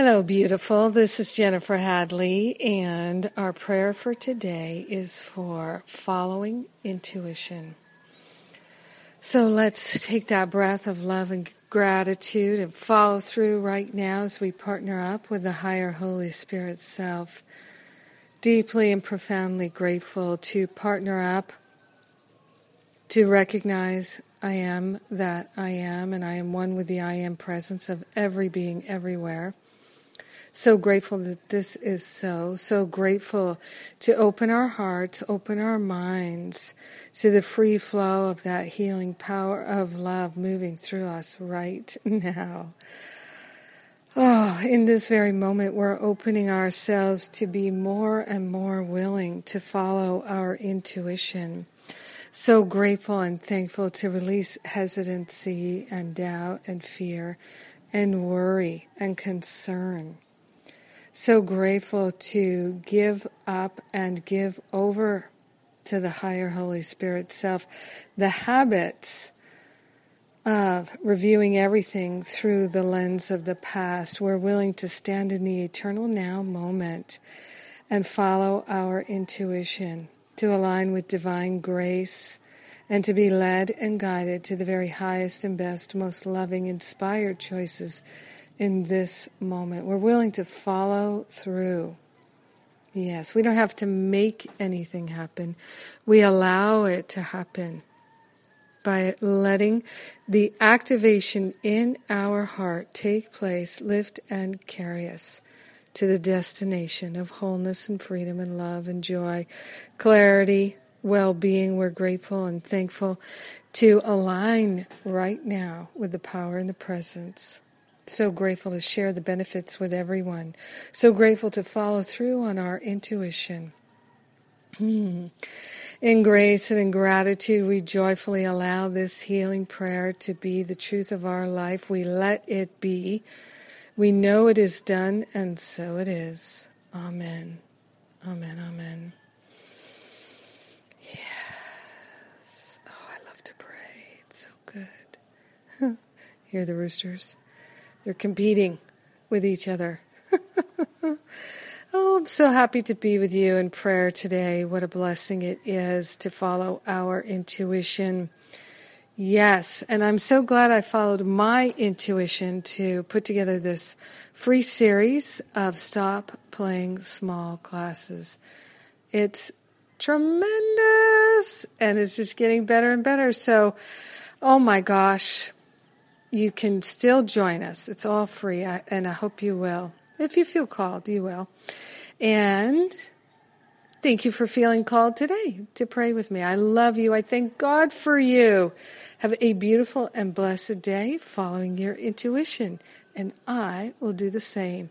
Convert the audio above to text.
Hello, beautiful. This is Jennifer Hadley, and our prayer for today is for following intuition. So let's take that breath of love and gratitude and follow through right now as we partner up with the higher Holy Spirit self. Deeply and profoundly grateful to partner up, to recognize I am that I am, and I am one with the I am presence of every being everywhere so grateful that this is so, so grateful to open our hearts, open our minds to the free flow of that healing power of love moving through us right now. Oh, in this very moment, we're opening ourselves to be more and more willing to follow our intuition. So grateful and thankful to release hesitancy and doubt and fear and worry and concern so grateful to give up and give over to the higher Holy Spirit self the habits of reviewing everything through the lens of the past. We're willing to stand in the eternal now moment and follow our intuition to align with divine grace and to be led and guided to the very highest and best, most loving, inspired choices in this moment. We're willing to follow through. Yes, we don't have to make anything happen. We allow it to happen by letting the activation in our heart take place, lift and carry us to the destination of wholeness and freedom and love and joy, clarity, well being. We're grateful and thankful to align right now with the power and the presence so grateful to share the benefits with everyone. So grateful to follow through on our intuition. Hmm. In grace and in gratitude, we joyfully allow this healing prayer to be the truth of our life. We let it be. We know it is done, and so it is. Amen. Amen. Amen. Yes. Oh, I love to pray. It's so good. Hear the roosters. They're competing with each other. oh, I'm so happy to be with you in prayer today. What a blessing it is to follow our intuition. Yes, and I'm so glad I followed my intuition to put together this free series of Stop Playing Small Classes. It's tremendous and it's just getting better and better. So, oh my gosh, you can still join us. It's all free, and I hope you will. If you feel called, you will. And thank you for feeling called today to pray with me. I love you. I thank God for you. Have a beautiful and blessed day following your intuition, and I will do the same.